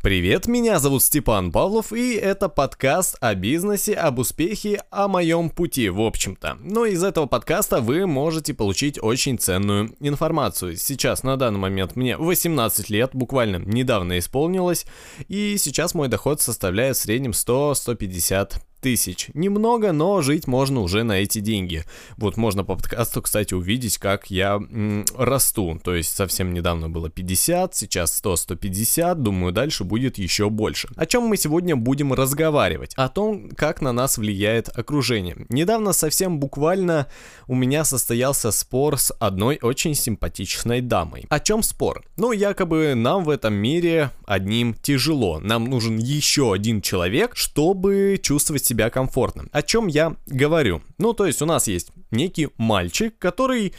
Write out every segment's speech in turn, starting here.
Привет, меня зовут Степан Павлов, и это подкаст о бизнесе, об успехе, о моем пути, в общем-то. Но из этого подкаста вы можете получить очень ценную информацию. Сейчас, на данный момент, мне 18 лет, буквально недавно исполнилось, и сейчас мой доход составляет в среднем 100-150 тысяч. Немного, но жить можно уже на эти деньги. Вот можно по подкасту, кстати, увидеть, как я м, расту. То есть совсем недавно было 50, сейчас 100-150, думаю, дальше будет еще больше. О чем мы сегодня будем разговаривать? О том, как на нас влияет окружение. Недавно совсем буквально у меня состоялся спор с одной очень симпатичной дамой. О чем спор? Ну, якобы нам в этом мире одним тяжело. Нам нужен еще один человек, чтобы чувствовать себя комфортно. О чем я говорю? Ну, то есть у нас есть некий мальчик, который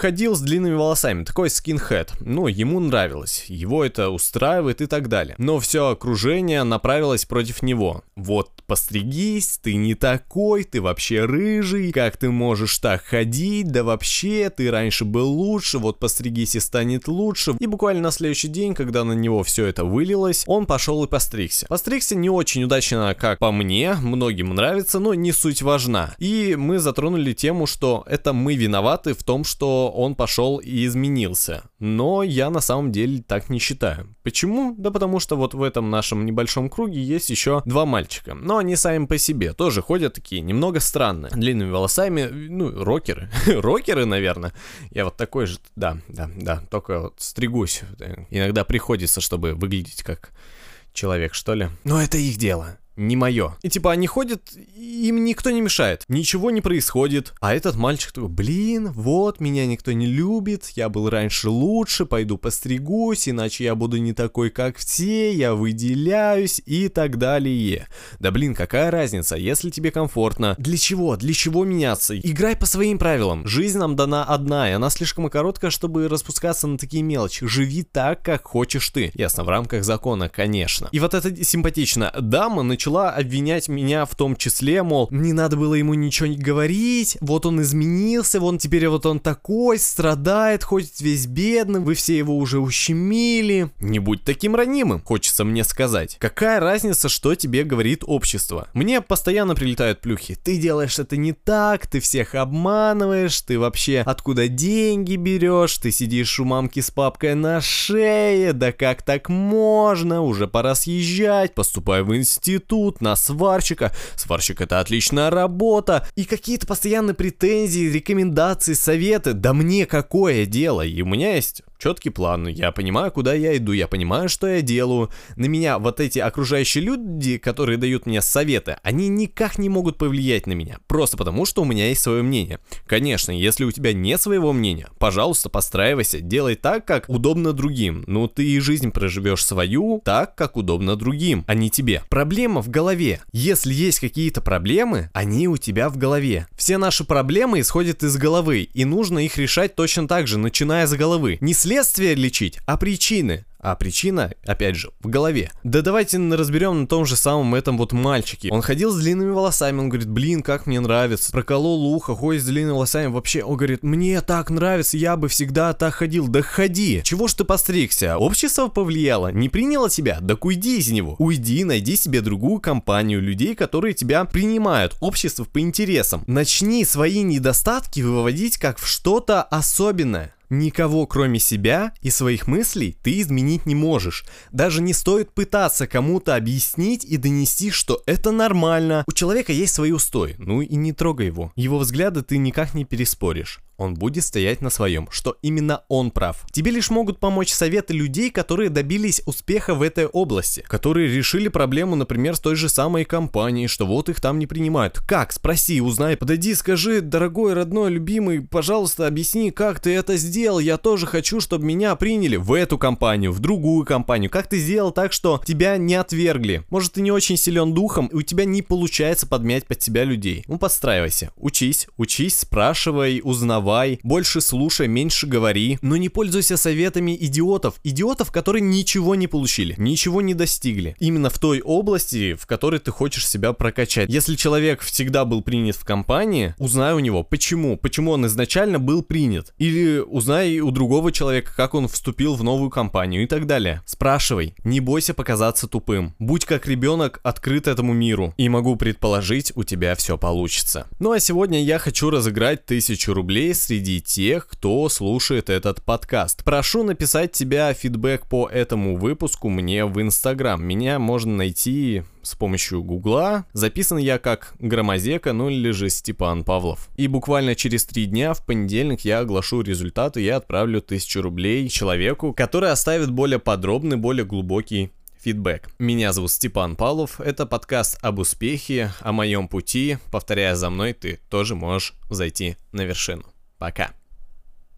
ходил с длинными волосами, такой скинхед. Ну, ему нравилось, его это устраивает и так далее. Но все окружение направилось против него. Вот, постригись, ты не такой, ты вообще рыжий, как ты можешь так ходить, да вообще, ты раньше был лучше, вот постригись и станет лучше. И буквально на следующий день, когда на него все это вылилось, он пошел и постригся. Постригся не очень удачно, как по мне, многим нравится, но не суть важна. И мы затронули тему, что это мы виноваты в том, что он пошел и изменился. Но я на самом деле так не считаю. Почему? Да потому что вот в этом нашем небольшом круге есть еще два мальчика. Но они сами по себе тоже ходят такие немного странные. Длинными волосами, ну, рокеры. рокеры, наверное. Я вот такой же, да, да, да, только вот стригусь. Иногда приходится, чтобы выглядеть как человек, что ли. Но это их дело не мое. И типа они ходят, им никто не мешает, ничего не происходит. А этот мальчик такой, блин, вот, меня никто не любит, я был раньше лучше, пойду постригусь, иначе я буду не такой, как все, я выделяюсь и так далее. Да блин, какая разница, если тебе комфортно. Для чего? Для чего меняться? Играй по своим правилам. Жизнь нам дана одна, и она слишком короткая, чтобы распускаться на такие мелочи. Живи так, как хочешь ты. Ясно, в рамках закона, конечно. И вот эта симпатичная дама начала начала обвинять меня в том числе, мол, не надо было ему ничего не говорить, вот он изменился, вон теперь вот он такой, страдает, ходит весь бедным, вы все его уже ущемили. Не будь таким ранимым, хочется мне сказать. Какая разница, что тебе говорит общество? Мне постоянно прилетают плюхи. Ты делаешь это не так, ты всех обманываешь, ты вообще откуда деньги берешь, ты сидишь у мамки с папкой на шее, да как так можно, уже пора съезжать, поступай в институт, суд, на сварщика. Сварщик это отличная работа. И какие-то постоянные претензии, рекомендации, советы. Да мне какое дело? И у меня есть четкий план, я понимаю, куда я иду, я понимаю, что я делаю. На меня вот эти окружающие люди, которые дают мне советы, они никак не могут повлиять на меня, просто потому что у меня есть свое мнение. Конечно, если у тебя нет своего мнения, пожалуйста, постраивайся, делай так, как удобно другим. Ну, ты и жизнь проживешь свою так, как удобно другим, а не тебе. Проблема в голове. Если есть какие-то проблемы, они у тебя в голове. Все наши проблемы исходят из головы, и нужно их решать точно так же, начиная с головы. Не след следствие лечить, а причины. А причина, опять же, в голове. Да давайте разберем на том же самом этом вот мальчике. Он ходил с длинными волосами, он говорит, блин, как мне нравится. Проколол ухо, ходит с длинными волосами. Вообще, он говорит, мне так нравится, я бы всегда так ходил. Да ходи. Чего ж ты постригся? Общество повлияло? Не приняло тебя? Да уйди из него. Уйди, найди себе другую компанию людей, которые тебя принимают. Общество по интересам. Начни свои недостатки выводить как в что-то особенное. Никого, кроме себя и своих мыслей, ты изменить не можешь. Даже не стоит пытаться кому-то объяснить и донести, что это нормально. У человека есть свои устои, ну и не трогай его. Его взгляды ты никак не переспоришь он будет стоять на своем, что именно он прав. Тебе лишь могут помочь советы людей, которые добились успеха в этой области, которые решили проблему, например, с той же самой компанией, что вот их там не принимают. Как? Спроси, узнай, подойди, скажи, дорогой, родной, любимый, пожалуйста, объясни, как ты это сделал, я тоже хочу, чтобы меня приняли в эту компанию, в другую компанию. Как ты сделал так, что тебя не отвергли? Может, ты не очень силен духом, и у тебя не получается подмять под себя людей. Ну, подстраивайся, учись, учись, спрашивай, узнавай, давай, больше слушай, меньше говори, но не пользуйся советами идиотов, идиотов, которые ничего не получили, ничего не достигли. Именно в той области, в которой ты хочешь себя прокачать. Если человек всегда был принят в компании, узнай у него, почему, почему он изначально был принят. Или узнай у другого человека, как он вступил в новую компанию и так далее. Спрашивай, не бойся показаться тупым. Будь как ребенок, открыт этому миру. И могу предположить, у тебя все получится. Ну а сегодня я хочу разыграть тысячу рублей среди тех, кто слушает этот подкаст. Прошу написать тебя фидбэк по этому выпуску мне в Инстаграм. Меня можно найти с помощью Гугла. Записан я как Громозека, ну или же Степан Павлов. И буквально через три дня, в понедельник, я оглашу результаты, я отправлю тысячу рублей человеку, который оставит более подробный, более глубокий фидбэк. Меня зовут Степан Павлов, это подкаст об успехе, о моем пути. Повторяя за мной, ты тоже можешь зайти на вершину. Пока.